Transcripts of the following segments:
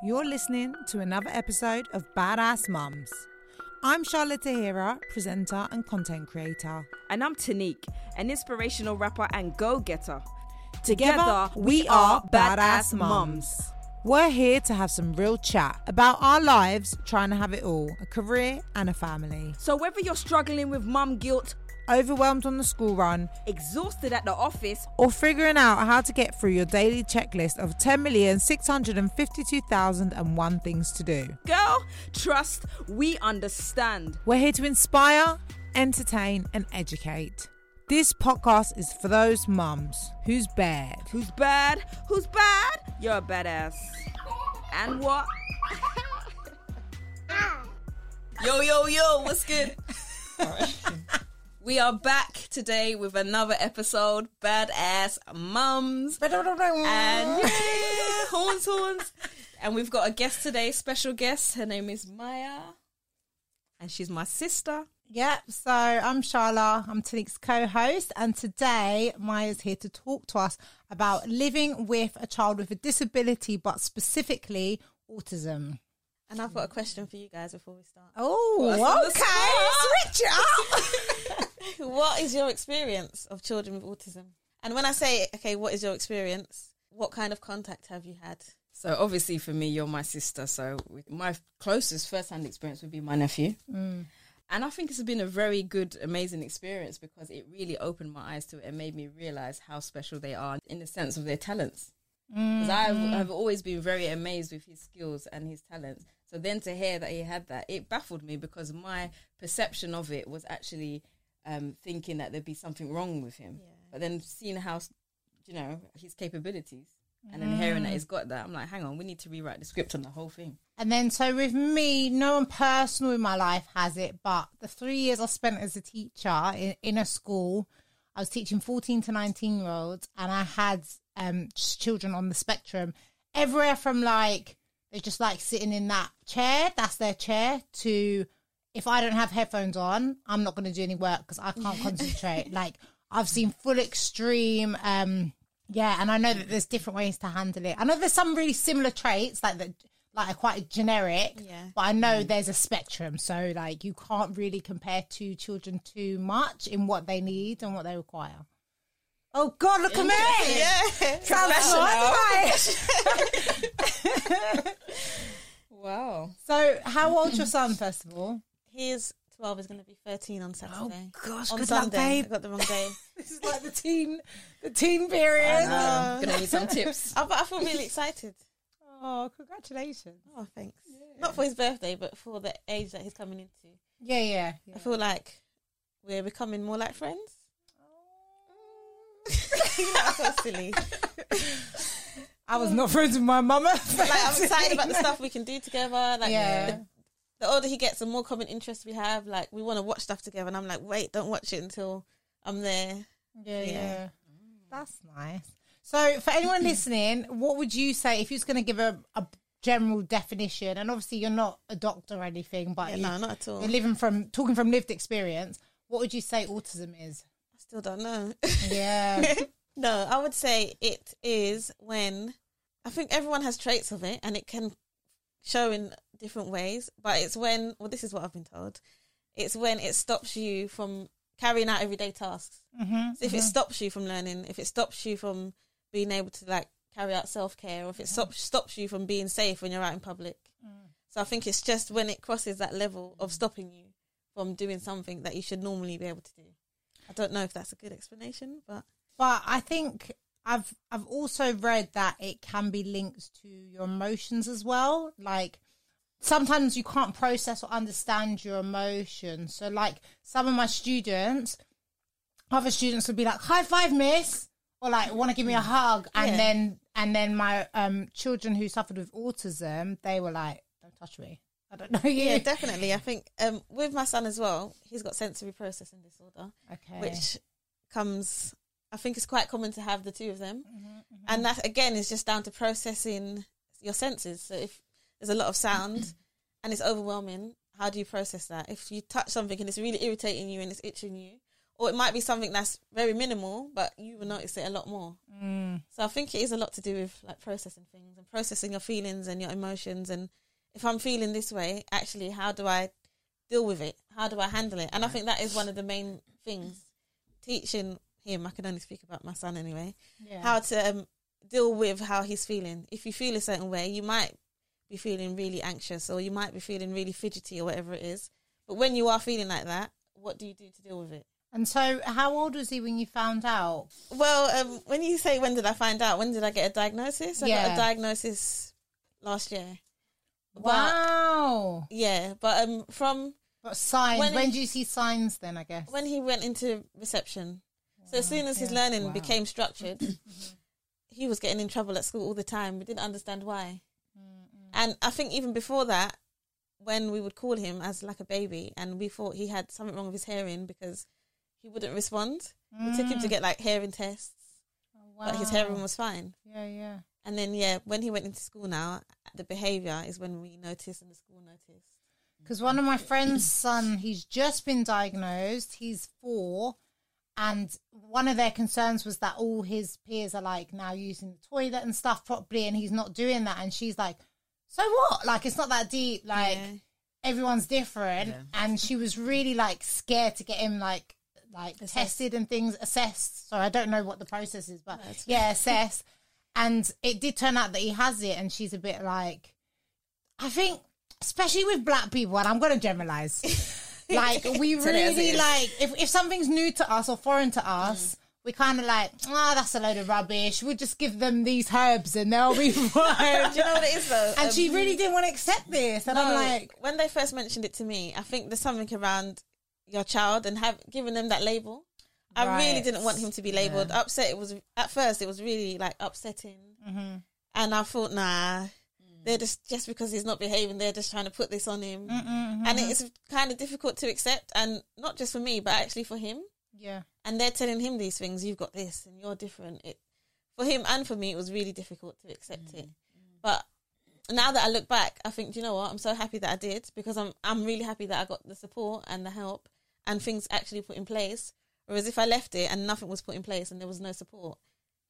You're listening to another episode of Badass Mums. I'm Shahlaa Tahira, presenter and content creator. And I'm Tneek, an inspirational rapper and go getter. Together, we are Badass Mums. We're here to have some real chat about our lives trying to have it all a career and a family. So, whether you're struggling with mum guilt, Overwhelmed on the school run, exhausted at the office, or figuring out how to get through your daily checklist of 10,652,001 things to do. girl, trust, we understand. We're here to inspire, entertain, and educate. This podcast is for those mums who's bad. Who's bad? Who's bad? You're a badass. And what? Yo, yo, yo, what's good? We are back today with another episode, Badass Mums. And yeah, horns, horns. And we've got a guest today, special guest. Her name is Myah. And she's my sister. Yep, so I'm Shahlaa, I'm Tneek's co host, and today Myah's here to talk to us about living with a child with a disability, but specifically autism. And I've got a question for you guys before we start. Oh, What's on the okay, spot? switch up. what is your experience of children with autism? And when I say, okay, what is your experience? What kind of contact have you had? So, obviously, for me, you're my sister. So, my closest first hand experience would be my nephew. Mm. And I think it's been a very good, amazing experience because it really opened my eyes to it and made me realize how special they are in the sense of their talents. Because mm. I've, I've always been very amazed with his skills and his talents. So then to hear that he had that, it baffled me because my perception of it was actually um, thinking that there'd be something wrong with him. But then seeing how, you know, his capabilities and then hearing that he's got that, I'm like, hang on, we need to rewrite the script on the whole thing. And then, so with me, no one personal in my life has it, but the three years I spent as a teacher in, in a school, I was teaching 14 to 19 year olds, and I had um, children on the spectrum, everywhere from like, they're just like sitting in that chair, that's their chair, to if I don't have headphones on, I'm not going to do any work because I can't concentrate. like, I've seen full extreme, um, yeah, and I know that there's different ways to handle it. I know there's some really similar traits, like that, like are quite generic. Yeah. But I know there's a spectrum, so like you can't really compare two children too much in what they need and what they require. Oh God, look at me! Yeah. Sounds Professional. Wow. so, how old's your son, first of all? He's 12, is going to be 13 on Saturday. Oh gosh, on good luck, Sunday. babe. I got the wrong day. This is like the teen, the teen period. I'm gonna need some tips. I, I feel really excited. Oh, congratulations! Oh, thanks. Not for his birthday, but for the age that he's coming into. Yeah, yeah. I feel like we're becoming more like friends. That's so silly. I was not friends with my mama. Like I'm excited about the stuff we can do together. Like Yeah. the, the older he gets, the more common interests we have. Like we want to watch stuff together, and I'm like, wait, don't watch it until I'm there. Yeah, yeah. Yeah. That's nice. So, for anyone listening, what would you say if you was going to give a, a general definition? And obviously, you're not a doctor or anything, but Yeah, you, no, not at all. you're living from talking from lived experience. What would you say autism is? Still don't know. Yeah, no, I would say it is when I think everyone has traits of it and it can show in different ways, but it's when, well, this is what I've been told, it's when it stops you from carrying out everyday tasks. mm-hmm. So if it stops you from learning, if it stops you from being able to like carry out self care, or if it stops stops you from being safe when you're out in public. So I think it's just when it crosses that level of stopping you from doing something that you should normally be able to do. I don't know if that's a good explanation, but But I think I've I've also read that it can be linked to your emotions as well. Like sometimes you can't process or understand your emotions. So like some of my students, other students would be like, "High five, miss," or like want to give me a hug, and Yeah. then and then my um children who suffered with autism, they were like, "Don't touch me." I don't know you. yeah, definitely. I think um, with my son as well, he's got sensory processing disorder, okay. which comes. I think it's quite common to have the two of them, Mm-hmm, and that again is just down to processing your senses. So if there's a lot of sound and it's overwhelming, how do you process that? If you touch something and it's really irritating you and it's itching you, or it might be something that's very minimal, but you will notice it a lot more. Mm. So I think it is a lot to do with like processing things and processing your feelings and your emotions. And if I'm feeling this way, actually, how do I deal with it? How do I handle it? And I think that is one of the main things. Teaching him, I can only speak about my son anyway, Yeah. how to um, deal with how he's feeling. If you feel a certain way, you might be feeling really anxious or you might be feeling really fidgety or whatever it is. But when you are feeling like that, what do you do to deal with it? and so, how old was he when you found out? Well, um, when you say when did I find out, when did I get a diagnosis? I got a diagnosis last year. But, Wow. Yeah, but um, from What signs? When When, he- do you see signs then, I guess? when he went into reception, so as soon as his learning Wow. became structured, he was getting in trouble at school all the time. We didn't understand why. And I think even before that, when we would call him as like a baby, and we thought he had something wrong with his hearing because he wouldn't respond. We took him to get like hearing tests, but his hearing was fine. Yeah, yeah. And then yeah, when he went into school now, the behaviour is when we notice and the school noticed. Because one of my friend's son, he's just been diagnosed. He's four, and one of their concerns was that all his peers are like now using the toilet and stuff properly, and he's not doing that. And she's like, "So what? Like it's not that deep. Like Yeah. everyone's different." Yeah. And she was really like scared to get him like like Assessed. tested and things assessed. So I don't know what the process is, but That's yeah, assessed. And it did turn out that he has it, and she's a bit like, I think, especially with black people, and I'm going to generalize. like we Tell it as it really like if if something's new to us or foreign to us. We kind of like, ah, that's a load of rubbish. We'll just give them these herbs and they'll be fine. Do you know what it is though? and Um, she really didn't want to accept this. And I'm like, when they first mentioned it to me, I think there's something around your child and have given them that label. I really didn't want him to be labelled. Upset. It was at first. It was really like upsetting, mm-hmm, and I thought, nah, they're just just because he's not behaving, they're just trying to put this on him, mm-hmm. and it's kind of difficult to accept, and not just for me, but actually for him. yeah. And they're telling him these things. You've got this, and you're different. It for him and for me, it was really difficult to accept it. But now that I look back, I think, do you know what? I'm so happy that I did because I'm I'm really happy that I got the support and the help and things actually put in place. Whereas if I left it and nothing was put in place and there was no support,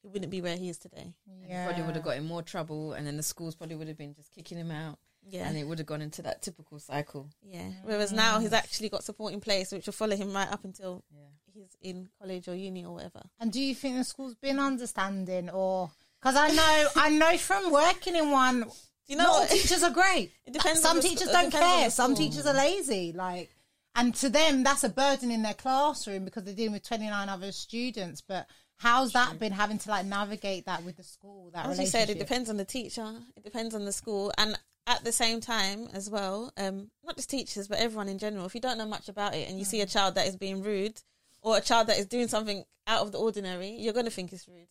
he wouldn't be where he is today. Yeah. Probably would have got in more trouble, and then the schools probably would have been just kicking him out, Yeah. and it would have gone into that typical cycle. yeah. Whereas now he's mm. actually got support in place which will follow him right up until Yeah. he's in college or uni or whatever. And do you think the school's been understanding or because I know I know from working in one, Do you know not all teachers are great. It depends Some on the teachers it don't depends care. Some teachers are lazy. Like, and to them that's a burden in their classroom because they're dealing with twenty nine other students. But how's that been having to like navigate that with the school? That As you said, it depends on the teacher. It depends on the school, and at the same time as well, um, not just teachers but everyone in general. If you don't know much about it and you see a mm. child that is being rude, or a child that is doing something out of the ordinary, you're going to think it's rude.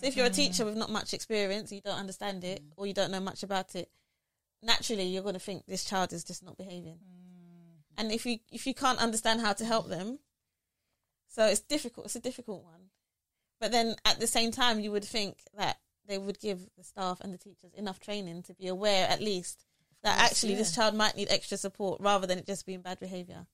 So if you're a teacher mm. with not much experience, you don't understand it, mm. or you don't know much about it, naturally you're going to think this child is just not behaving. And if you if you can't understand how to help them, so it's difficult. It's a difficult one. But then at the same time, you would think that they would give the staff and the teachers enough training to be aware, at least, that course, actually this child might need extra support rather than it just being bad behavior.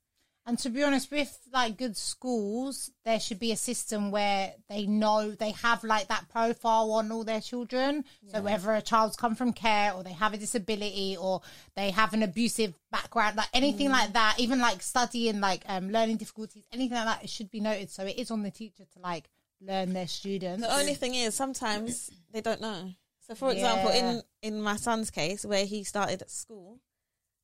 And to be honest, with like good schools, there should be a system where they know they have like that profile on all their children. So whether a child's come from care or they have a disability or they have an abusive background, like anything like that, even like studying like um learning difficulties, anything like that, it should be noted. So it is on the teacher to like learn their students. The only thing is sometimes they don't know. So, for example, Yeah. in in my son's case, where he started at school,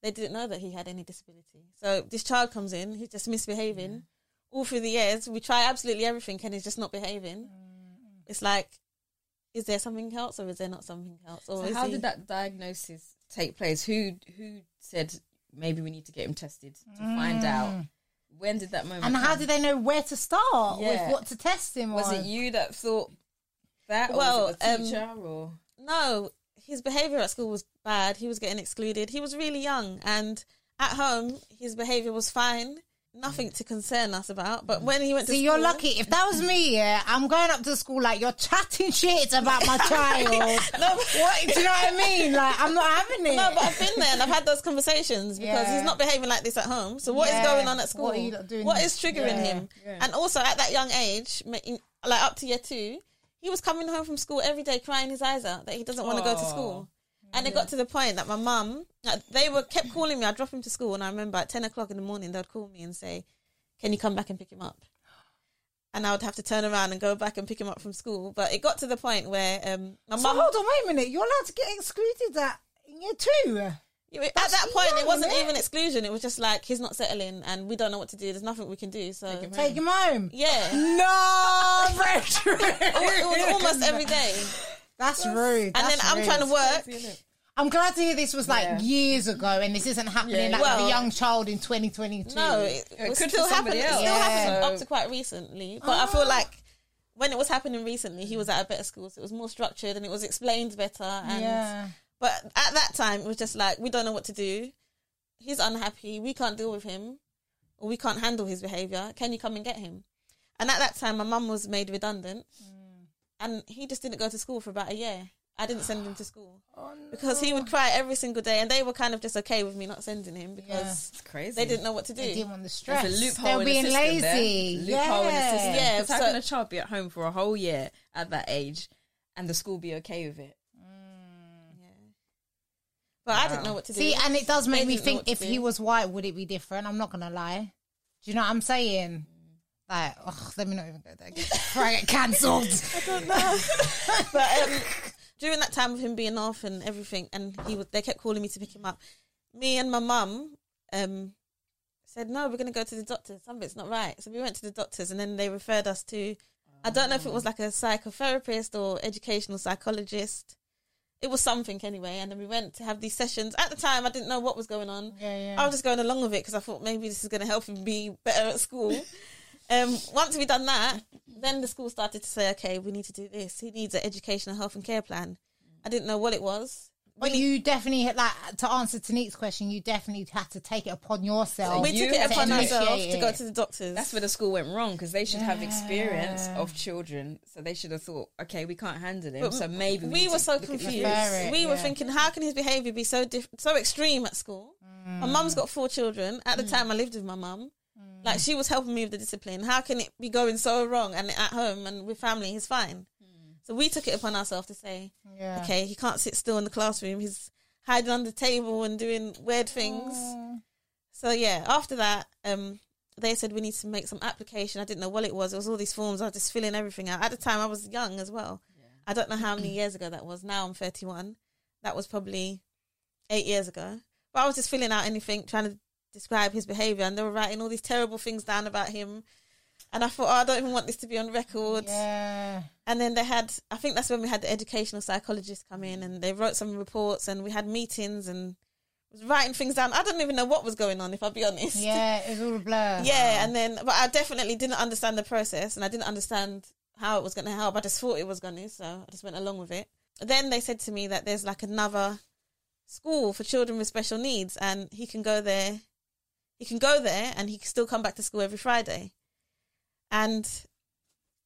they didn't know that he had any disability. So this child comes in, he's just misbehaving. All through the years, we try absolutely everything, and he's just not behaving. It's like, is there something else, or is there not something else? Or So how he- did that diagnosis take place? Who who said maybe we need to get him tested to find out? When did that moment? and how come? did they know where to start Yeah. with what to test him was on? it you that thought that, or Well, was it the um, teacher, or No, his behavior at school was bad. He was getting excluded. He was really young, and at home, his behavior was fine. nothing to concern us about. But when he went to See, school, you're lucky. If that was me, yeah, I'm going up to school like you're chatting shit about my child. No, what do you know what I mean? Like I'm not having it. No, but I've been there and I've had those conversations because Yeah. he's not behaving like this at home. So what is Yeah. going on at school? What are you doing? What is triggering Yeah. him? And also at that young age, like up to year two, he was coming home from school every day crying his eyes out that he doesn't want to go to school. And it got to the point that my mum, like, they were kept calling me. I'd drop him to school, and I remember at ten o'clock in the morning they'd call me and say, "Can you come back and pick him up?" And I would have to turn around and go back and pick him up from school. But it got to the point where um, my so mum. hold on, wait a minute. You're allowed to get excluded at in year two. At that point, young, it wasn't innit? even exclusion. It was just like he's not settling, and we don't know what to do. There's nothing we can do. So Take him home. yeah, No, Richard. it was almost every day. That's rude. And then That's I'm rude. trying to work. I'm glad to hear this was like Yeah. years ago, and this isn't happening Yeah. like with Well- a young child in 2022. No, it, It was could still for somebody. It still Yeah. happened So- up to quite recently. But I feel ah. like when it was happening recently, he was at a better school, so it was more structured and it was explained better. And yeah. but at that time, it was just like we don't know what to do. He's unhappy. We can't deal with him, or we can't handle his behavior. Can you come and get him? And at that time, my mum was made redundant, Mm. and he just didn't go to school for about a year. I didn't send him to school Oh, because he would cry every single day, and they were kind of just okay with me not sending him because It's crazy. they didn't know what to do. They didn't want the stress. There's a loophole They're in being the lazy. There. Loophole in the system. Yeah, Because so- having a child be at home for a whole year at that age, and the school be okay with it. Yeah. But I didn't know what to do. See, and it does They make me think if do. he was white, would it be different? I'm not gonna lie. Do you know what I'm saying? Like, ugh, let me not even go there. again. Before I get cancelled. I don't know. but um, during that time of him being off and everything, and he was, they kept calling me to pick him up. Me and my mum um, said, "No, we're going to go to the doctors. Something's not right." So we went to the doctors, and then they referred us to. I don't know if it was like a psychotherapist or educational psychologist. It was something anyway, and then we went to have these sessions. At the time, I didn't know what was going on. Yeah, yeah. I was just going along with it because I thought maybe this is going to help him be better at school. um, once we done that, then the school started to say, okay, we need to do this. He needs an educational health and care plan. I didn't know what it was. But you definitely had like to answer Tneek's question. You definitely had to take it upon yourself. we you took it upon to ourselves to go to the doctors. That's where the school went wrong because they should have experience of children, so they should have thought, okay, we can't handle him, But so maybe we, we were so look at the confused. Refer it, we were thinking, how can his behaviour be so diff- so extreme at school? My mum's got four children. At Mm. the time, I lived with my mum. Like she was helping me with the discipline. How can it be going so wrong and at home and with family he's fine? So we took it upon ourselves to say, Yeah. okay, he can't sit still in the classroom. He's hiding under the table and doing weird things. So yeah, after that, um, they said we need to make some application. I didn't know what it was. It was all these forms. I was just filling everything out. At the time, I was young as well. I don't know how many years ago that was. Now I'm 31. That was probably eight years ago. But I was just filling out anything, trying to describe his behavior, and they were writing all these terrible things down about him. And I thought, oh, I don't even want this to be on record. Yeah. And then they had, I think that's when we had the educational psychologist come in and they wrote some reports and we had meetings and was writing things down. I don't even know what was going on, if I'll be honest. Yeah. It was all a blur. Yeah, and then, but I definitely didn't understand the process and I didn't understand how it was going to help. I just thought it was going to, so I just went along with it. Then they said to me that there's like another school for children with special needs and he can go there. He can go there and he can still come back to school every Friday. And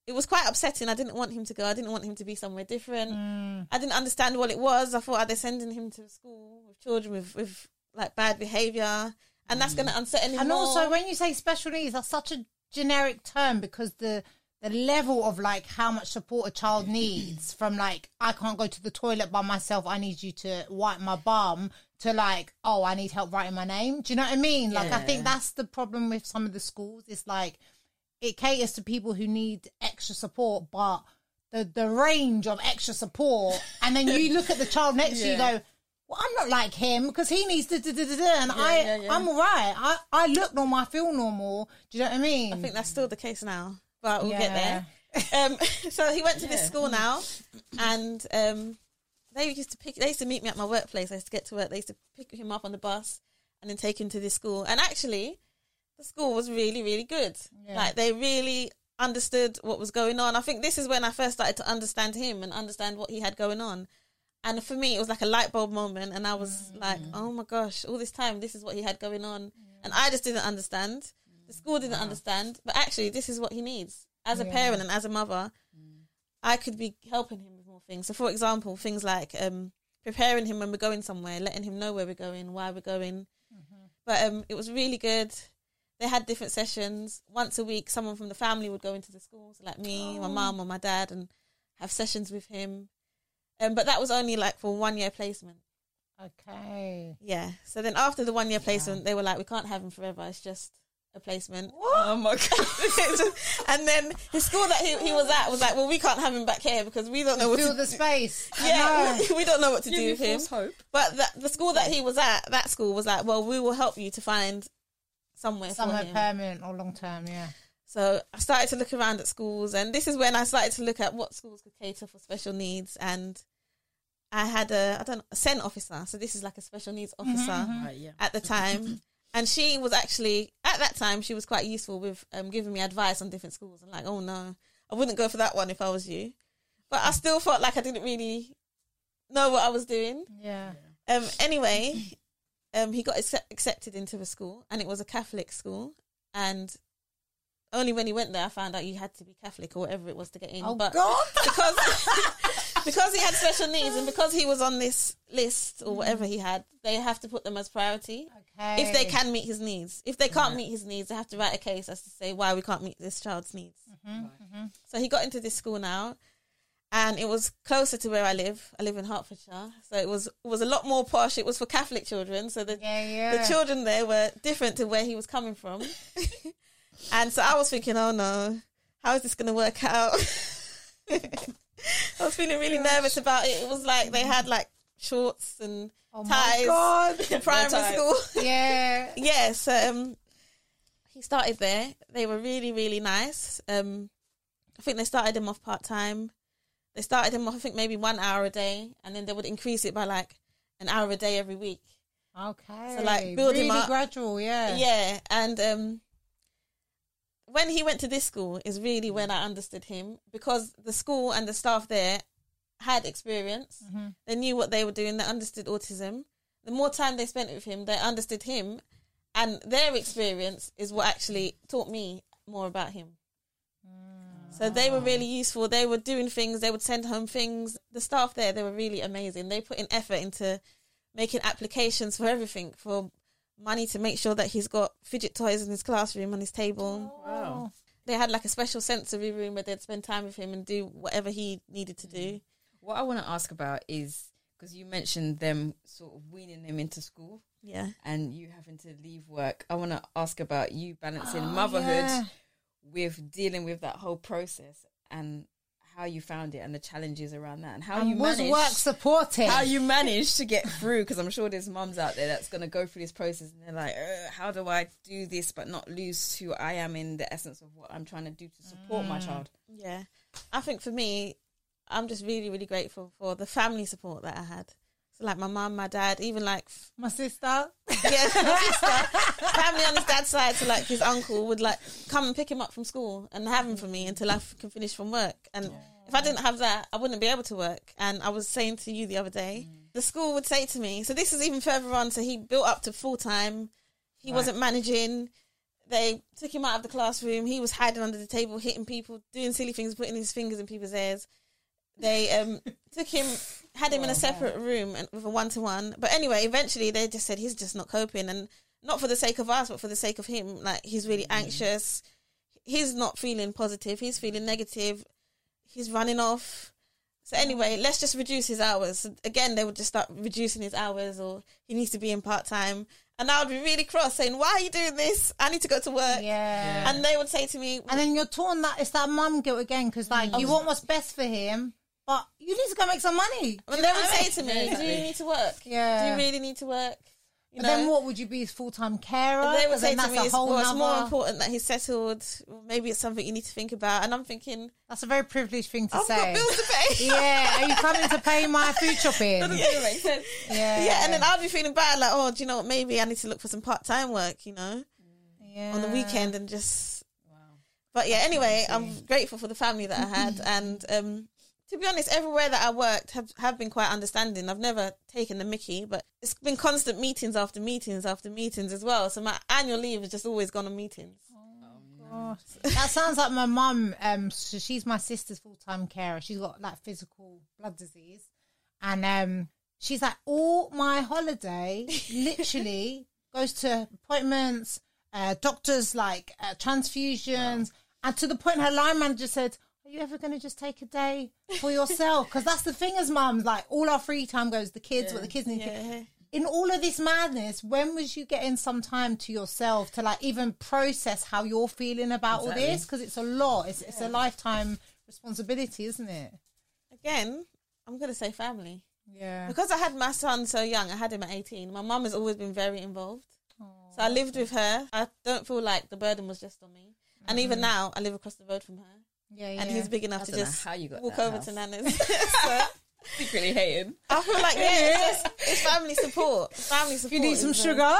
it was quite upsetting. I didn't want him to go. I didn't want him to be somewhere different. Mm. I didn't understand what it was. I thought, are they sending him to school with children with, with like bad behavior? And that's going to unsettle him And more. also, when you say special needs, that's such a generic term because the the level of like how much support a child needs from like I can't go to the toilet by myself, I need you to wipe my bum to like oh I need help writing my name. Do you know what I mean? Like I think that's the problem with some of the schools. It's like it caters to people who need extra support, but the the range of extra support, and then you look at the child next to you, go. Well, I'm not like him because he needs to, da, da, da, da, and I, yeah, yeah. I'm all right. I, I look normal. I feel normal. Do you know what I mean? I think that's still the case now, but we'll Yeah. get there. Um, so he went to this school now, and um, they used to pick. They used to meet me at my workplace. I used to get to work. They used to pick him up on the bus and then take him to this school. And actually, the school was really, really good. Yeah. Like they really understood what was going on. I think this is when I first started to understand him and understand what he had going on. And for me, it was like a light bulb moment, and I was like, "Oh my gosh! All this time, this is what he had going on," and I just didn't understand. The school didn't understand, but actually, this is what he needs as a Yeah. parent and as a mother. I could be helping him with more things. So, for example, things like um, preparing him when we're going somewhere, letting him know where we're going, why we're going. But um, it was really good. They had different sessions once a week. Someone from the family would go into the schools, like me, my mum, or my dad, and have sessions with him. Um, but that was only like for one year placement. Okay. Yeah. So then after the one year placement, they were like, we can't have him forever. It's just a placement. Oh my god. and then his school that he, he was at was like, well, we can't have him back here because we don't know what Fill to the space. Yeah, know. we don't know what to Give do with him. hope. But the, the school that he was at, that school was like, well, we will help you to find somewhere Somewhere for him. permanent or long term, yeah. So I started to look around at schools, and this is when I started to look at what schools could cater for special needs. And I had a I don't know, a SEN officer, so this is like a special needs mm-hmm, officer mm-hmm. Right, yeah. at the time, and she was actually at that time she was quite useful with um, giving me advice on different schools. I'm like, oh no, I wouldn't go for that one if I was you, but I still felt like I didn't really know what I was doing. Yeah. Um, anyway, um, he got accept- accepted into a school, and it was a Catholic school. And only when he went there, I found out you had to be Catholic or whatever it was to get in. Oh, but God. because because he had special needs, and because he was on this list or whatever he had, they have to put them as priority Okay. if they can meet his needs. If they can't meet his needs, they have to write a case as to say why we can't meet this child's needs. Mm-hmm, So he got into this school now, and it was closer to where I live. I live in Hertfordshire, so it was it was a lot more posh. It was for Catholic children, so the Yeah, yeah. the children there were different to where he was coming from. and so I was thinking, oh no, how is this going to work out? I was feeling really nervous about it. It was like they had like shorts and oh my ties God. in primary ties. school. Yeah. yeah, so um, he started there. They were really, really nice. Um, I think they started him off part time. They started him off, I think, maybe one hour a day, and then they would increase it by like an hour a day every week. Okay. So, like, build him really up. gradual, yeah. Yeah, and um, when he went to this school is really when I understood him because the school and the staff there had experience. Mhm. They knew what they were doing. They understood autism. The more time they spent with him, they understood him, and their experience is what actually taught me more about him. So they were really useful. They were doing things. They would send home things. The staff there, they were really amazing. They put in effort into making applications for everything, for money to make sure that he's got fidget toys in his classroom on his table. Wow. They had like a special sensory room where they'd spend time with him and do whatever he needed to do. What I want to ask about is because you mentioned them sort of weaning them into school Yeah. and you having to leave work. I want to ask about you balancing Oh, motherhood yeah. with dealing with that whole process and how you found it and the challenges around that and how And you was managed work supported? how you managed to get through because I'm sure there's mums out there that's going to go through this process and they're like, how do I do this but not lose who I am in the essence of what I'm trying to do to support my mm. child? Yeah. I think for me, I'm just really, really grateful for the family support that I had. So like my mum, my dad, even like My sister. yeah, my sister, family on his dad's side, so like his uncle would like come and pick him up from school and have him for me until I can finish from work. And if I didn't have that, I wouldn't be able to work. And I was saying to you the other day, mm. the school would say to me, so this is even further on. So he built up to full time. He Right. wasn't managing. They took him out of the classroom. He was hiding under the table, hitting people, doing silly things, putting his fingers in people's ears. They um, took him, had him in a oh, separate room and with a one to one. But anyway, eventually they just said he's just not coping, and not for the sake of us, but for the sake of him. Like he's really mm. anxious. He's not feeling positive. He's feeling negative. He's running off. So mm. anyway, let's just reduce his hours. So again, they would just start reducing his hours, or he needs to be in part time. And I would be really cross, saying, "Why are you doing this? I need to go to work." Yeah. And they would say to me, And then you're torn that it's that mum guilt again because like mm. you want what's best for him, but you need to go make some money. and they would say to me, "Do you need to work? Yeah. Do you really need to work?" You But then what would you be his full time carer? They would 'Cause say to me, it's, well, it's more important that he's settled. Maybe it's something you need to think about. And I'm thinking, That's a very privileged thing to I've got say. bills to pay. yeah, are you coming to pay my food shopping? yeah. Yeah, and then I'll be feeling bad, like, oh, do you know what? Maybe I need to look for some part time work, you know, yeah. on the weekend and just. But yeah, anyway, I'm grateful for the family that I had, and um, to be honest, everywhere that I worked have have been quite understanding. I've never taken the Mickey, but it's been constant meetings after meetings after meetings as well. So my annual leave has just always gone on meetings. gosh. That sounds like my mum. Um, so she's my sister's full time carer. She's got like physical blood disease, and um, she's like all my holiday literally goes to appointments, uh, doctors like uh, transfusions, and to the point her line manager said. Are you ever going to just take a day for yourself? Because that's the thing as mums, like all our free time goes the kids, what the kids need. Yeah. in all of this madness, when was you getting some time to yourself to like even process how you're feeling about all this? Because it's a lot. It's it's a lifetime responsibility, isn't it? Again, I'm gonna say family Yeah. because I had my son so young. I had him at 18. My mum has always been very involved, so I lived with her. I don't feel like the burden was just on me. And mm-hmm. even now, I live across the road from her, Yeah, yeah. and he's big enough I to just how you got walk over house. to Nana's. so, Secretly hating. I feel like yeah, it's, just, it's family support. Family support. you need some uh, sugar,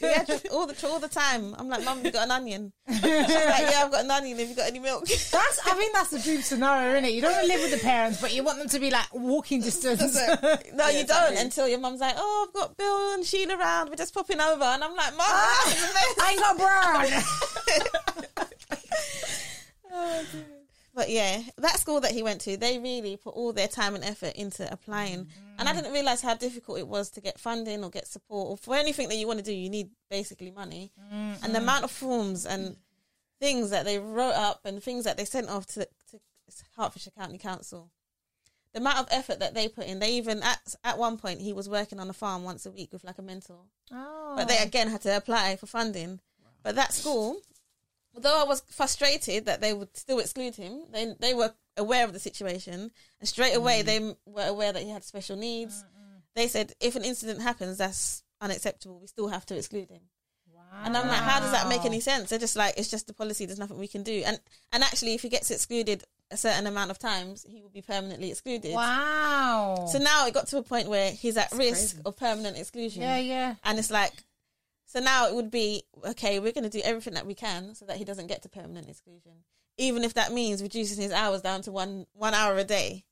Yeah, just all the all the time. I'm like, Mum, you got an onion? She's like, Yeah, I've got an onion. Have you got any milk? that's I mean, that's the dream scenario, isn't it? You don't want to live with the parents, but you want them to be like walking distance. No, Yeah, you exactly. don't until your mum's like, "Oh, I've got Bill and Sheila around. We're just popping over," and I'm like, "Mum, I ain't got brown. But yeah, that school that he went to, they really put all their time and effort into applying. And I mm. didn't realize how difficult it was to get funding or get support or for anything that you want to do. You need basically money, mm-hmm. and the amount of forms and things that they wrote up and things that they sent off to, to Hertfordshire County Council. The amount of effort that they put in, they even at at one point he was working on a farm once a week with like a mentor. Oh. but they oh. again had to apply for funding. But that school, although I was frustrated that they would still exclude him, they they were aware of the situation, and straight away mm. they were aware that he had special needs. Mm, mm. They said if an incident happens, that's unacceptable. We still have to exclude him. And I'm like, how does that make any sense? They're just like, it's just the policy. There's nothing we can do. And and actually, if he gets excluded a certain amount of times, he will be permanently excluded. Wow. So now it got to a point where he's at risk crazy. of permanent exclusion. yeah, yeah. And it's like, so now it would be okay. We're going to do everything that we can so that he doesn't get to permanent exclusion, even if that means reducing his hours down to one one hour a day.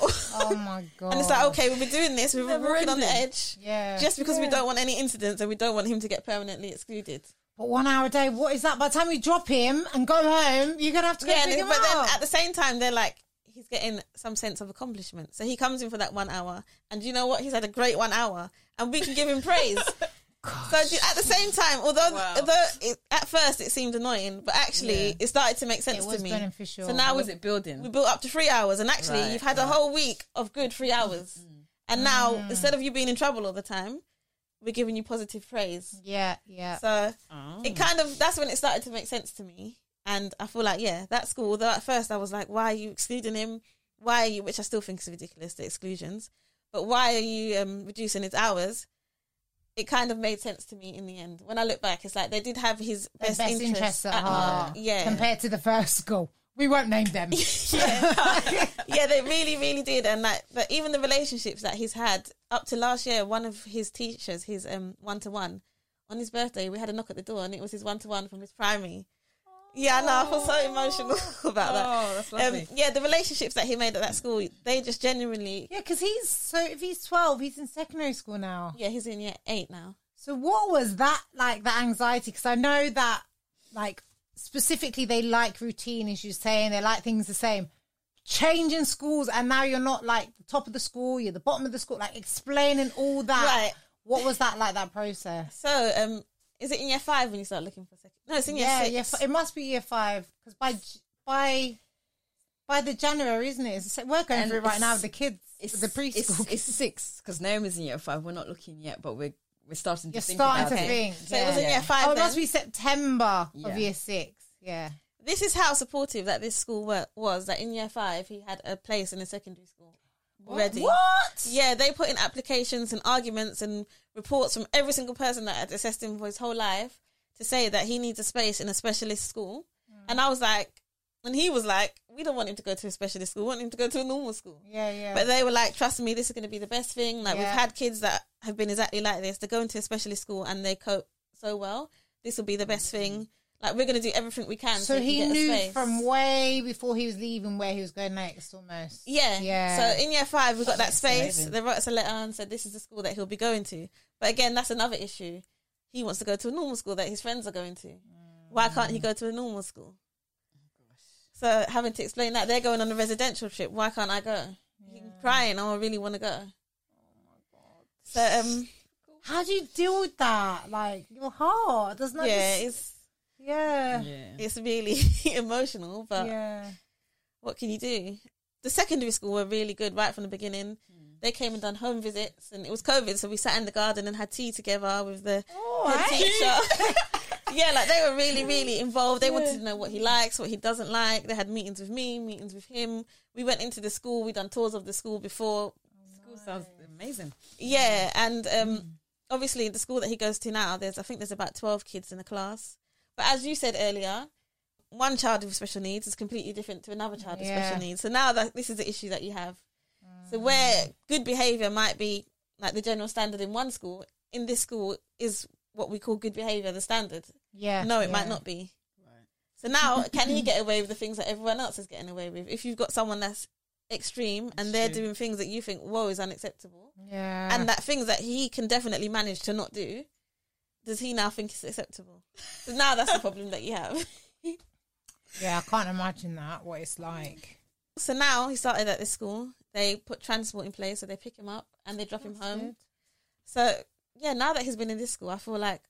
Oh my god. And it's like, okay, we've been doing this. We've been walking on the edge Yeah. just because we don't want any incidents and we don't want him to get permanently excluded. But one hour a day, what is that? By the time you drop him and go home, you're gonna have to go Yeah, pick him but then at the same time, they're like, he's getting some sense of accomplishment. So he comes in for that one hour, and you know what? He's had a great one hour, and we can give him praise. So at the same time, although Wow. although it, at first it seemed annoying, but actually Yeah. it started to make sense to me. beneficial. So now was it building? we built up to three hours, and actually Right, you've had a whole week of good three hours, and now Mm. instead of you being in trouble all the time, we're giving you positive praise. yeah, yeah. So Oh. it kind of that's when it started to make sense to me and i feel like yeah that school although at first i was like why are you excluding him why are you which i still think is ridiculous the exclusions but why are you um, reducing his hours it kind of made sense to me in the end. When i look back it's like they did have his best, best interests interests at at heart. heart. Yeah. Compared to the first school, we won't name them. yeah. yeah they really really did. And like but even the relationships that he's had up to last year one of his teachers his um one-to-one on his birthday we had a knock at the door and it was his one-to-one from his primary yeah, no, I feel so emotional about that. Oh, that's Um, yeah, the relationships that he made at that school, they just genuinely. yeah, because he's so if he's twelve, he's in secondary school now. Yeah, he's in year eight now. So what was that like? That anxiety? Because I know that like specifically they like routine, as you're saying, they like things the same. Changing schools, and now you're not like the top of the school, you're the bottom of the school. Like explaining all that. Right. What was that like? That process? So, um, is it in year five when you start looking for second? No, it's in year yeah, six. year fi- it must be year five because by by by the January, isn't it? It's, we're going And through right now with the kids, It's the preschool. It's, it's six because Naomi's in year five. We're not looking yet, but we're we're starting to You're think starting about to it. think. So it was in yeah. year five Oh, it must be September Yeah. of year six. Yeah. This is how supportive that this school wa- was. That in year five he had a place in a secondary school already. What? Yeah, they put in applications and arguments and reports from every single person that had assessed him for his whole life to say that he needs a space in a specialist school. Mm. And I was like, and he was like, we don't want him to go to a specialist school. We want him to go to a normal school. Yeah, yeah. But they were like, trust me, this is going to be the best thing. Like, Yeah. we've had kids that have been exactly like this. They go into a specialist school and they cope so well. This will be the best thing. Like, we're going to do everything we can. so can he get a knew space. from way before he was leaving where he was going next, almost. Yeah. Yeah. So in year five, we got that space. amazing. They wrote us a letter and said this is the school that he'll be going to. But again, that's another issue. He wants to go to a normal school that his friends are going to. Why can't he go to a normal school? So having to explain that they're going on a residential trip. Why can't I go? He's crying. Oh, I really want to go. Oh So um, How do you deal with that? Like your heart doesn't. yeah, just- it's yeah, Yeah. it's really emotional. But yeah. what can you do? The secondary school were really good right from the beginning. They came and done home visits, and it was COVID, so we sat in the garden and had tea together with the All head right. teacher. yeah, like they were really, really involved. They wanted to know what he likes, what he doesn't like. They had meetings with me, meetings with him. We went into the school. We done tours of the school before. School sounds amazing. Yeah, and um, obviously the school that he goes to now, there's I think there's about twelve kids in the class. But as you said earlier, one child with special needs is completely different to another child with Yeah. special needs. So now that this is the issue that you have. So where good behaviour might be like the general standard in one school, in this school is what we call good behaviour the standard. Yeah. No, it yeah. might not be. Right. So now, can he get away with the things that everyone else is getting away with? If you've got someone that's extreme and they're Extreme. doing things that you think, whoa, is unacceptable, Yeah. and that things that he can definitely manage to not do, does he now think it's acceptable? So now that's the problem that you have. yeah, I can't imagine that. What it's like. So now he started at this school. They put transport in place, so they pick him up and they drop him home. good. So yeah, now that he's been in this school, I feel like,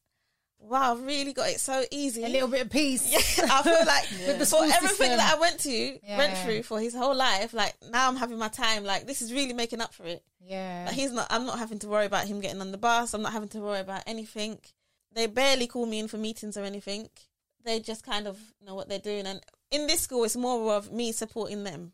wow, I've really got it so easy. A little bit of peace. Yeah, I feel like Yeah. with the school for everything system. that I went to, Yeah. went through for his whole life, like now I'm having my time. Like this is really making up for it. Yeah. Like he's not. I'm not having to worry about him getting on the bus. I'm not having to worry about anything. They barely call me in for meetings or anything. They just kind of know what they're doing. And in this school, it's more of me supporting them.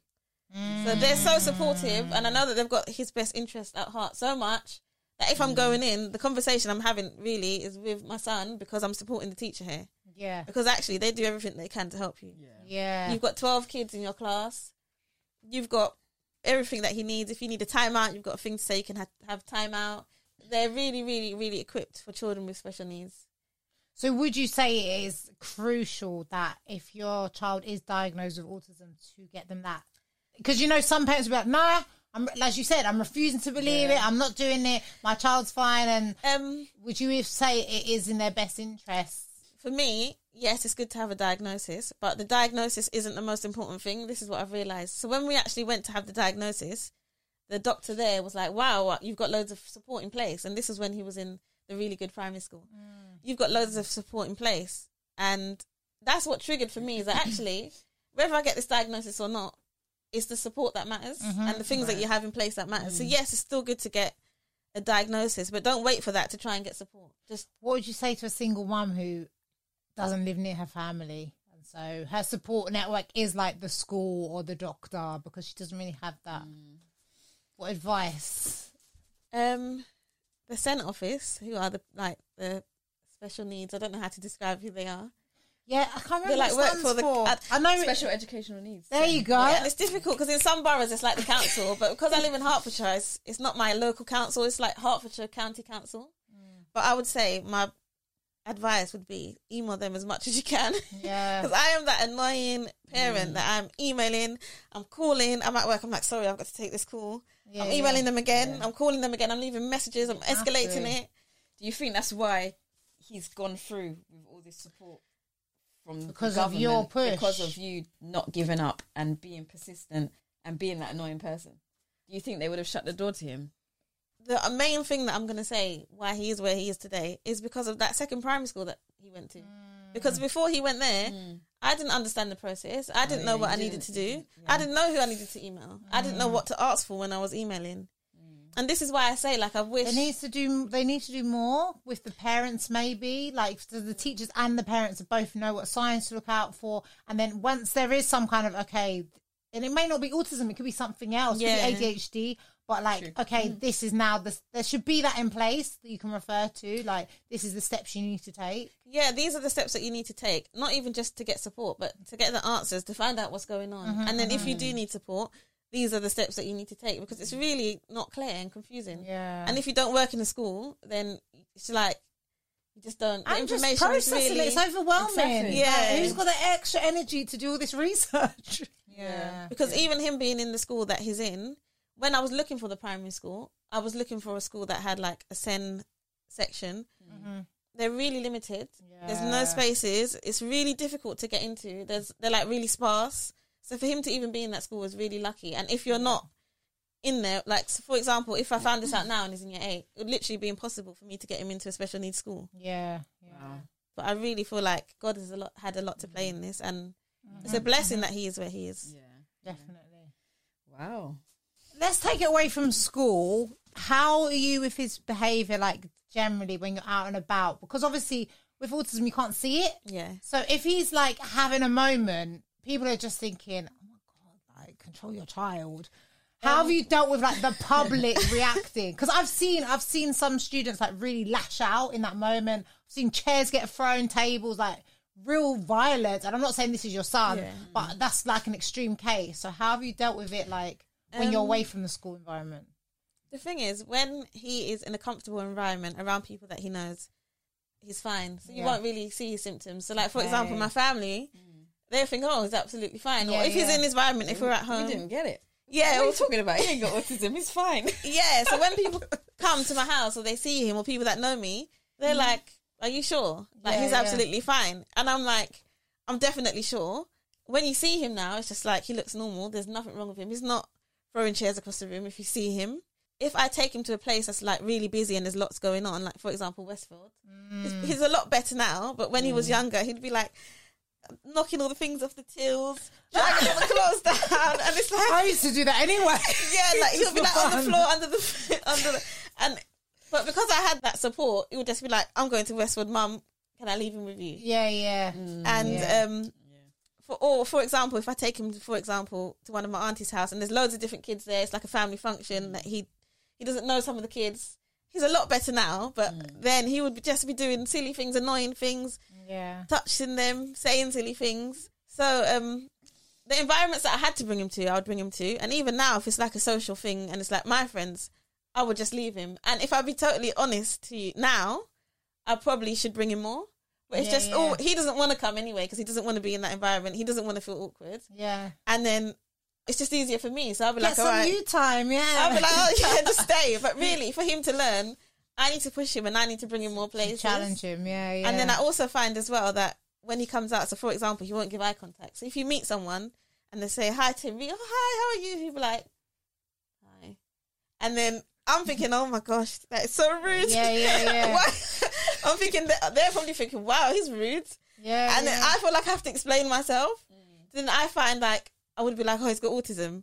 So they're so supportive, and I know that they've got his best interest at heart so much that if I'm mm. going in, the conversation I'm having really is with my son because I'm supporting the teacher here. yeah. Because actually, they do everything they can to help you. Yeah. Yeah. You've got 12 kids in your class. You've got everything that he needs. If you need a timeout, you've got a thing to say you can have, have timeout. They're really, really, really equipped for children with special needs. So would you say it is crucial that if your child is diagnosed with autism to get them that? Because you know some parents will be like, nah, I'm as you said, I'm refusing to believe Yeah. it. I'm not doing it. My child's fine. And Um, would you say it is in their best interests? for me, yes, it's good to have a diagnosis, but the diagnosis isn't the most important thing. This is what I've realized. So when we actually went to have the diagnosis, the doctor there was like, "Wow, you've got loads of support in place." And this is when he was in the really good primary school. You've got loads of support in place, and that's what triggered for me is that actually, whether I get this diagnosis or not, it's the support that matters mm-hmm. and the things that you have in place that matters. So mm. yes, it's still good to get a diagnosis, but don't wait for that to try and get support. Just What would you say to a single mum who doesn't live near her family? And so her support network is like the school or the doctor because she doesn't really have that. Mm. What advice? Um, the SEN officer, who are the like the special needs. I don't know how to describe who they are. Yeah, I can't remember. They, like, what work stands for the- for. uh, I know. it- Special educational needs. there you go. Yeah, it's difficult because in some boroughs it's like the council, but because I live in Hertfordshire, it's, it's not my local council. It's like Hertfordshire County Council. But I would say my advice would be email them as much as you can. Yeah. Because I am that annoying parent that I'm emailing, I'm calling, I'm at work, I'm like, sorry, I've got to take this call. Yeah, I'm emailing yeah. them again, I'm calling them again, I'm leaving messages, I'm escalating to. it. Do you think that's why he's gone through with all this support from the Because of your push. Because of you not giving up and being persistent and being that annoying person. Do you think they would have shut the door to him? the uh, main thing that I'm going to say why he is where he is today is because of that second primary school that he went to. Mm. Because before he went there, mm. I didn't understand the process. I didn't oh, yeah, know what I needed to do. you- I didn't know who I needed to email. I didn't know mm. what to ask for when I was emailing. And this is why I say, like, I wish. They need to do. They need to do more with the parents, maybe like so the teachers and the parents both know what signs to look out for. And then once there is some kind of okay, and it may not be autism, it could be something else, Yeah. could be ADHD. But like, True. okay, mm. this is now this. there should be that in place that you can refer to. Like, this is the steps you need to take. yeah, these are the steps that you need to take. Not even just to get support, but to get the answers, to find out what's going on. Mm-hmm, and then if you do mm-hmm. need support, these are the steps that you need to take because it's really not clear and confusing. Yeah, And if you don't work in a school, then it's like you just don't. The just information is processing really it, it's overwhelming. Exactly. Yeah. Like, who's got the extra energy to do all this research? Yeah. because even him being in the school that he's in, when I was looking for the primary school, I was looking for a school that had like a SEN section, mm-hmm. they're really limited. There's no spaces. It's really difficult to get into. There's they're like really sparse. So for him to even be in that school was really lucky. And if you're not in there, like so for example, if I found this out now and he's in year eight, it would literally be impossible for me to get him into a special needs school. Yeah. yeah. Wow. But I really feel like God has a lot had a lot to play in this, and Mm-hmm. it's a blessing that he is where he is. Yeah. Definitely. Wow. Let's take it away from school. How are you with his behavior, like generally when you're out and about? Because obviously with autism you can't see it. Yeah. So if he's like having a moment, people are just thinking, "Oh my god, like control your child." How have you dealt with like the public reacting? Because I've seen I've seen some students like really lash out in that moment. I've seen chairs get thrown, tables like real violence. And I'm not saying this is your son, Yeah. but that's like an extreme case. So how have you dealt with it like when you're Um, away from the school environment? The thing is, when he is in a comfortable environment around people that he knows, he's fine. So you Yeah. won't really see his symptoms. So, like for Okay. example, my family, they think, "Oh, he's absolutely fine." Yeah, or if he's in his environment, if we're at home, We didn't get it. yeah, What are you talking about? He ain't got autism. He's fine. yeah. So when people come to my house or they see him or people that know me, they're mm-hmm. like, "Are you sure? Like Yeah, he's yeah. absolutely fine?" And I'm like, "I'm definitely sure." When you see him now, it's just like he looks normal. There's nothing wrong with him. He's not throwing chairs across the room. If you see him, if I take him to a place that's like really busy and there's lots going on, like for example Westfield, he's, mm. he's a lot better now. But when he was mm. younger, he'd be like knocking all the things off the tills, dragging all the clothes down, and it's like I used to do that anyway. yeah, like he'll be like for on the floor under the under the and but because I had that support, it would just be like, I'm going to Westwood, Mum. Can I leave him with you? Yeah, yeah. And Yeah. um, for or for example, if I take him, for example, to one of my auntie's house, and there's loads of different kids there, it's like a family function that he he doesn't know some of the kids. He's a lot better now, but then he would just be doing silly things, annoying things, Yeah. touching them, saying silly things. So um, the environments that I had to bring him to, I would bring him to. And even now, if it's like a social thing and it's like my friends, I would just leave him. And if I'd be totally honest to you now, I probably should bring him more. But it's Yeah, just, yeah. oh, he doesn't want to come anyway because he doesn't want to be in that environment. He doesn't want to feel awkward. Yeah. And then it's just easier for me. So I'll be Get like, some right. you time, yeah. I'll be like, oh, yeah, just stay. But really, for him to learn, I need to push him and I need to bring him more places. challenge him, yeah, yeah. And then I also find as well that when he comes out, so for example, he won't give eye contact. So if you meet someone and they say hi to him, oh hi, how are you? He'll be like, hi. And then I'm thinking, oh my gosh, that is so rude. Yeah, yeah, yeah. I'm thinking they're probably thinking, wow, he's rude. yeah, And then. I feel like I have to explain myself. Mm. Then I find like I would be like, oh, he's got autism.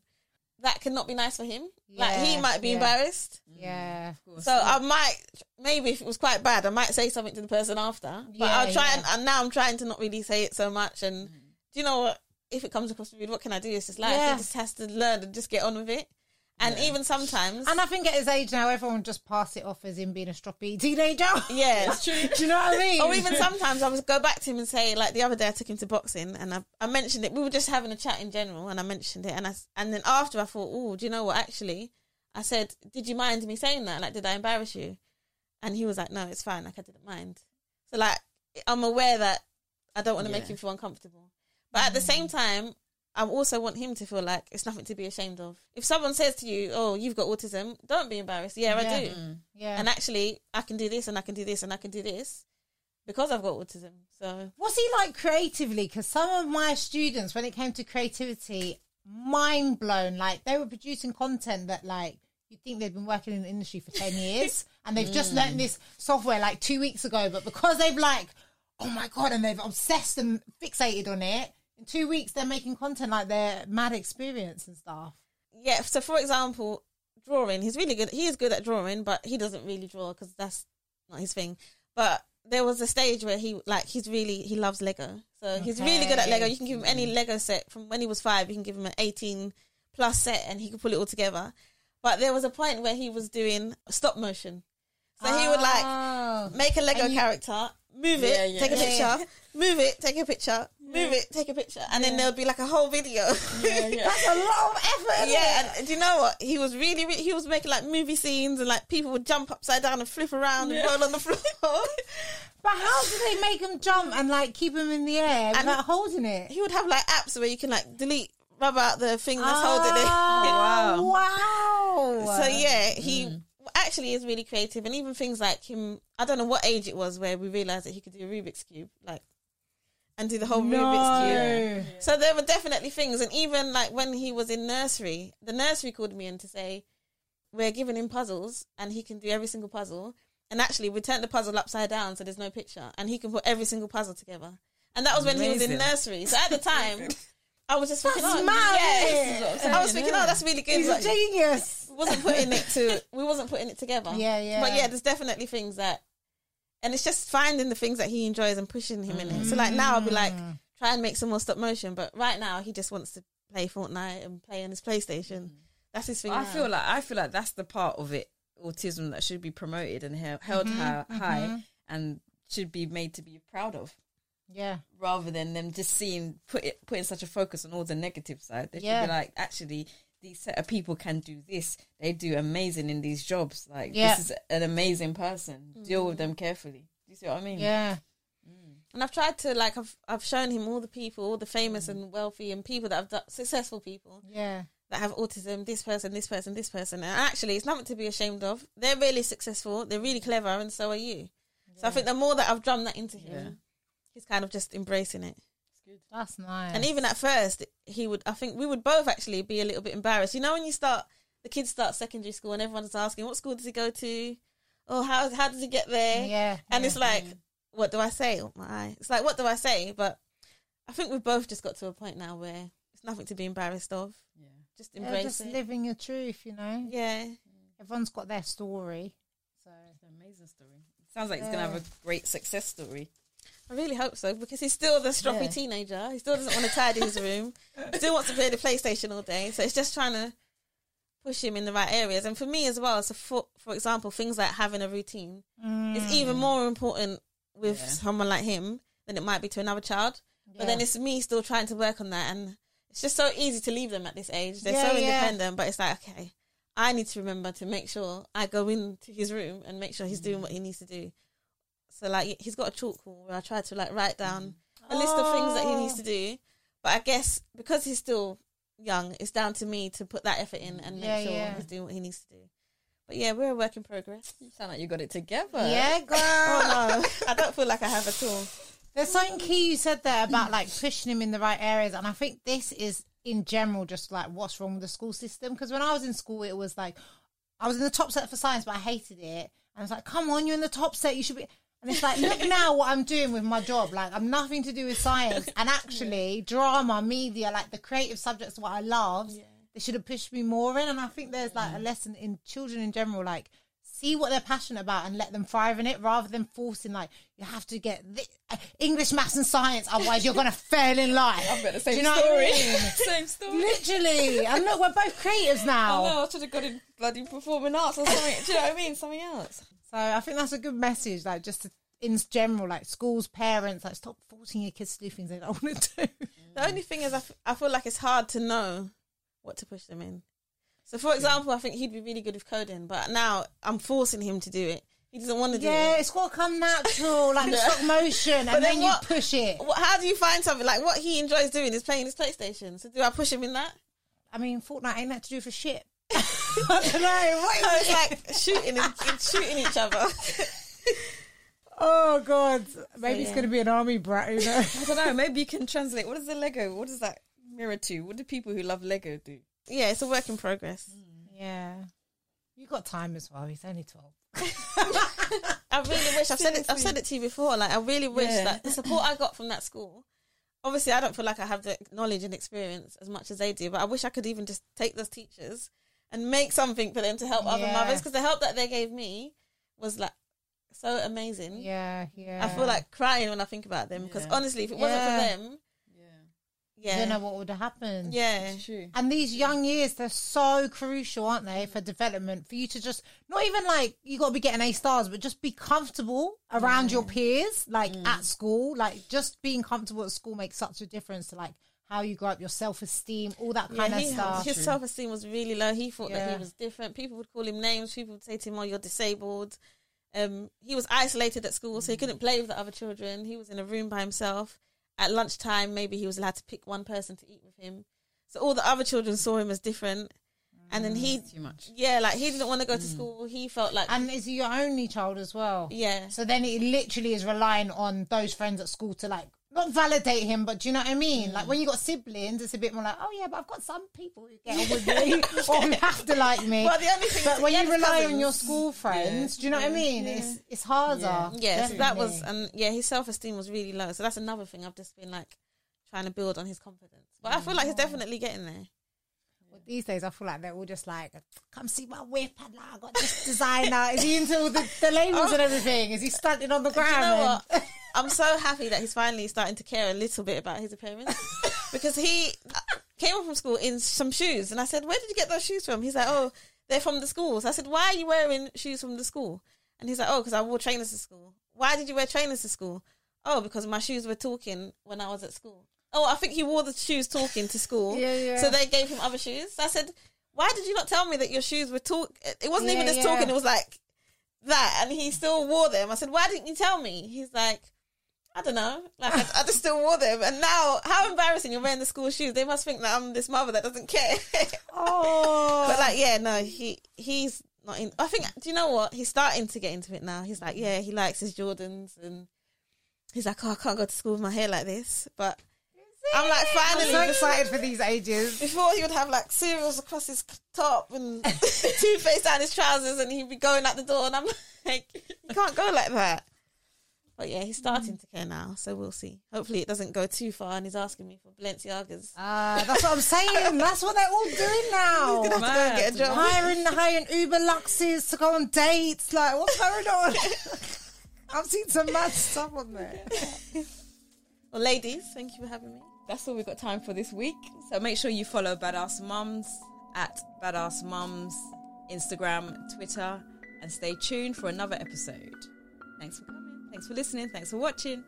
That cannot be nice for him. like he might be embarrassed. yeah. embarrassed. Mm. yeah. So I might maybe if it was quite bad, I might say something to the person after. But Yeah, I'll try yeah. and, and now I'm trying to not really say it so much. And mm. do you know what? If it comes across rude, what can I do? It's just like Yeah. he just has to learn and just get on with it. And even sometimes, And I think at his age now, everyone just pass it off as him being a stroppy teenager. yeah. It's true. Do you know what I mean? or even sometimes I was go back to him and say like the other day I took him to boxing and I, I mentioned it. We were just having a chat in general and I mentioned it and I, and then after I thought, oh, do you know what? Actually, I said, did you mind me saying that? Like, did I embarrass you? And he was like, no, it's fine. Like I didn't mind. So like I'm aware that I don't want to make Yeah. him feel uncomfortable, but at the same mm. time. I also want him to feel like it's nothing to be ashamed of. If someone says to you, "Oh, you've got autism," don't be embarrassed. Yeah, I Yeah. do. Mm. yeah. And actually, I can do this and I can do this and I can do this because I've got autism. So What's he like creatively? Because some of my students, when it came to creativity, mind blown. Like they were producing content that, like, you'd think they've been working in the industry for ten years, and they've just mm. learned this software like two weeks ago. But because they've like, oh my god, and they've obsessed and fixated on it, in two weeks they're making content like their mad experience and stuff. yeah. So for example, drawing. He's really good. He is good at drawing, but he doesn't really draw because that's not his thing. But there was a stage where he like he's really he loves Lego. So he's really good at Lego. You can give him any Lego set from when he was five. You can give him an eighteen plus set, and he could pull it all together. But there was a point where he was doing stop motion. So he would like Oh. make a Lego you- character, move it, Yeah, yeah. take a Yeah, picture. Move it, take a picture, move it, take a picture, and then there'll be like a whole video. Yeah, yeah. That's a lot of effort. Yeah, and do you know what? He was really, really, he was making like movie scenes and like people would jump upside down and flip around and roll on the floor. But how do they make him jump and like keep him in the air And- without holding it? he would have like apps where you can like delete, rub out the thing that's holding it. Oh, wow. So yeah, he Mm. actually is really creative, and even things like him. I don't know what age it was where we realized that he could do a Rubik's cube, like, and do the whole Rubik's cube. So there were definitely things, and even like when he was in nursery, the nursery called me in to say we're giving him puzzles, and he can do every single puzzle. And actually, we turned the puzzle upside down, so there's no picture, and he can put every single puzzle together. And that was when he was in nursery. So at the time, I was just thinking, oh, mad, yeah. I was thinking, oh, that's really good. He's a genius. wasn't putting it to, we wasn't putting it together. Yeah, yeah. But yeah, there's definitely things that, and it's just finding the things that he enjoys and pushing him in it. So like now I'll be like, Mm. try and make some more stop motion. But right now he just wants to play Fortnite and play on his PlayStation. That's his thing. I now. feel like I feel like that's the part of it, autism that should be promoted and held Mm-hmm, hi- high and should be made to be proud of, Yeah. rather than them just seeing put it putting such a focus on all the negative side. They should Yeah. be like, actually, these set of people can do this. They do amazing in these jobs. Like Yeah. this is an amazing person. Deal with them carefully. Do you see what I mean? Yeah. Mm. And I've tried to like I've I've shown him all the people, all the famous and wealthy and people that have done successful people Yeah. that have autism. This person, this person, this person. And actually, it's nothing to be ashamed of. They're really successful. They're really clever, and so are you. So I think the more that I've drummed that into him, Yeah. he's kind of just embracing it. That's nice. And even at first, he would. I think we would both actually be a little bit embarrassed. You know, when you start, the kids start secondary school, and everyone's asking, "What school does he go to? Oh, how how does he get there?" yeah. And yeah. it's like, what do I say? Oh, my eye. It's like, what do I say? But I think we've both just got to a point now where it's nothing to be embarrassed of. Yeah. Just Yeah, just it. living your truth, you know. Yeah. Everyone's got their story. So It's an amazing story. Sounds like he's gonna have a great success story. I really hope so because he's still the stroppy Yeah. teenager. He still doesn't want to tidy his room. He still wants to play the PlayStation all day. So it's just trying to push him in the right areas. And for me as well, so for for example, things like having a routine is mm. even more important with Yeah. someone like him than it might be to another child. But then it's me still trying to work on that, and it's just so easy to leave them at this age. They're Yeah, so yeah. independent, but it's like okay, I need to remember to make sure I go into his room and make sure he's doing mm. what he needs to do. So like he's got a chalkboard where I try to like write down a list of things that he needs to oh. do. But I guess because he's still young, it's down to me to put that effort in and make Yeah, sure yeah. he's doing what he needs to do. But yeah, we're a work in progress. You sound like you got it together. yeah, girl. Oh no, I don't feel like I have at all. There's something key you said there about like pushing him in the right areas, and I think this is in general just like what's wrong with the school system. Because when I was in school, it was like I was in the top set for science, but I hated it. And I was like, "Come on, you're in the top set. You should be." And it's like, look now what I'm doing with my job. Like I'm nothing to do with science, and actually drama, media, like the creative subjects, what I love. They should have pushed me more in, and I think there's like a lesson in children in general, like see what they're passionate about and let them thrive in it rather than forcing like you have to get thi- uh, English, maths, and science, otherwise you're gonna fail in life. I've got the same you know what I story. mean? same story. Literally, and look, we're both creatives now. Oh no, I should have got in bloody performing arts or something. Do you know what I mean? Something else. So I think that's a good message, like just to, in general, like schools, parents, like stop forcing your kids to do things they don't want to do. The only thing is, I, f- I feel like it's hard to know what to push them in. So, for example, I think he'd be really good with coding, but now I'm forcing him to do it. He doesn't want to do Yeah, it. it's got to come natural, like stop motion, and then, you what- push it. What, how do you find something like what he enjoys doing is playing his PlayStation? So, do I push him in that? I mean, Fortnite ain't that to do for shit. I don't know. What So it? like shooting and shooting each other. Oh god, maybe it's yeah. gonna be an army brat. You know? I don't know. Maybe you can translate. What is the Lego? What does that mirror to? What do people who love Lego do? yeah, it's a work in progress. Mm. yeah, you got time as well. He's only twelve. I really wish I've said it. I've said it to you before. Like I really wish Yeah. that the support I got from that school. Obviously, I don't feel like I have the knowledge and experience as much as they do, but I wish I could even just take those teachers and make something for them to help other Yeah. mothers because the help that they gave me was like so amazing. Yeah, yeah. I feel like crying when I think about them because Yeah. honestly, if it wasn't for them, Yeah, you yeah, don't know what would have happened. yeah, it's true. And these young years, they're so crucial, aren't they, for development? For you to just not even like you got to be getting A stars, but just be comfortable around your peers, like Mm. at school. Like just being comfortable at school makes such a difference to like how you grow up, your self esteem, all that kind yeah, of he- stuff. His self esteem was really low. He thought that he was different. People would call him names. People would say to him, "Oh, you're disabled." Um, he was isolated at school, so he couldn't play with the other children. He was in a room by himself. At lunchtime, maybe he was allowed to pick one person to eat with him. So all the other children saw him as different. and then he, Too much. yeah, like he didn't want to go to school. He felt like, And is he your only child as well? yeah, So then it literally is relying on those friends at school to like not validate him, but do you know what I mean? Like when mm. you got siblings, it's a bit more like, oh yeah, but I've got some people who get on with me or who have to like me. Well, the only thing but is when you rely on your school friends, do you know what I mean? It's it's harder. yeah. So that was, and um, yeah, his self esteem was really low. So that's another thing I've just been like trying to build on his confidence. But I feel like he's definitely getting there. Well, these days, I feel like they're all just like, come see my whip and like, I got this designer. Is he into all the, the labels oh. and everything? Is he stunting on the ground? Do you know and- what? I'm so happy that he's finally starting to care a little bit about his appearance because he uh, came home from school in some shoes, and I said, "Where did you get those shoes from?" He's like, "Oh, they're from the school." So I said, "Why are you wearing shoes from the school?" And he's like, "Oh, because I wore trainers to school." Why did you wear trainers to school? Oh, because my shoes were talking when I was at school. Oh, I think he wore the shoes talking to school. Yeah, yeah. So they gave him other shoes. So I said, "Why did you not tell me that your shoes were talk?" It wasn't Yeah, even just yeah. talking. It was like that, and he still wore them. I said, "Why didn't you tell me?" He's like, "I don't know." Like I, I just still wore them, and now how embarrassing! You're wearing the school shoes. They must think that I'm this mother that doesn't care. oh, but like, yeah, no, he he's not in. I think. Do you know what? He's starting to get into it now. He's like, yeah, he likes his Jordans, and he's like, oh, I can't go to school with my hair like this. But I'm like, I'm finally, so excited for these ages. before he would have like cereals across his top and toothpaste down his trousers, and he'd be going out the door, and I'm like, you can't go like that. But yeah, he's starting to care now, so we'll see. Hopefully, it doesn't go too far, and he's asking me for Balenciagas. Ah, that's what I'm saying. That's what they're all doing now. He's gonna have to go and get a job. hiring hiring Uber Luxes to go on dates. Like, what's going on? I've seen some mad stuff on there. Well, ladies, thank you for having me. That's all we've got time for this week. So make sure you follow Badass Mums at Badass Mums, Instagram, Twitter, and stay tuned for another episode. Thanks for coming. Thanks for listening. Thanks for watching.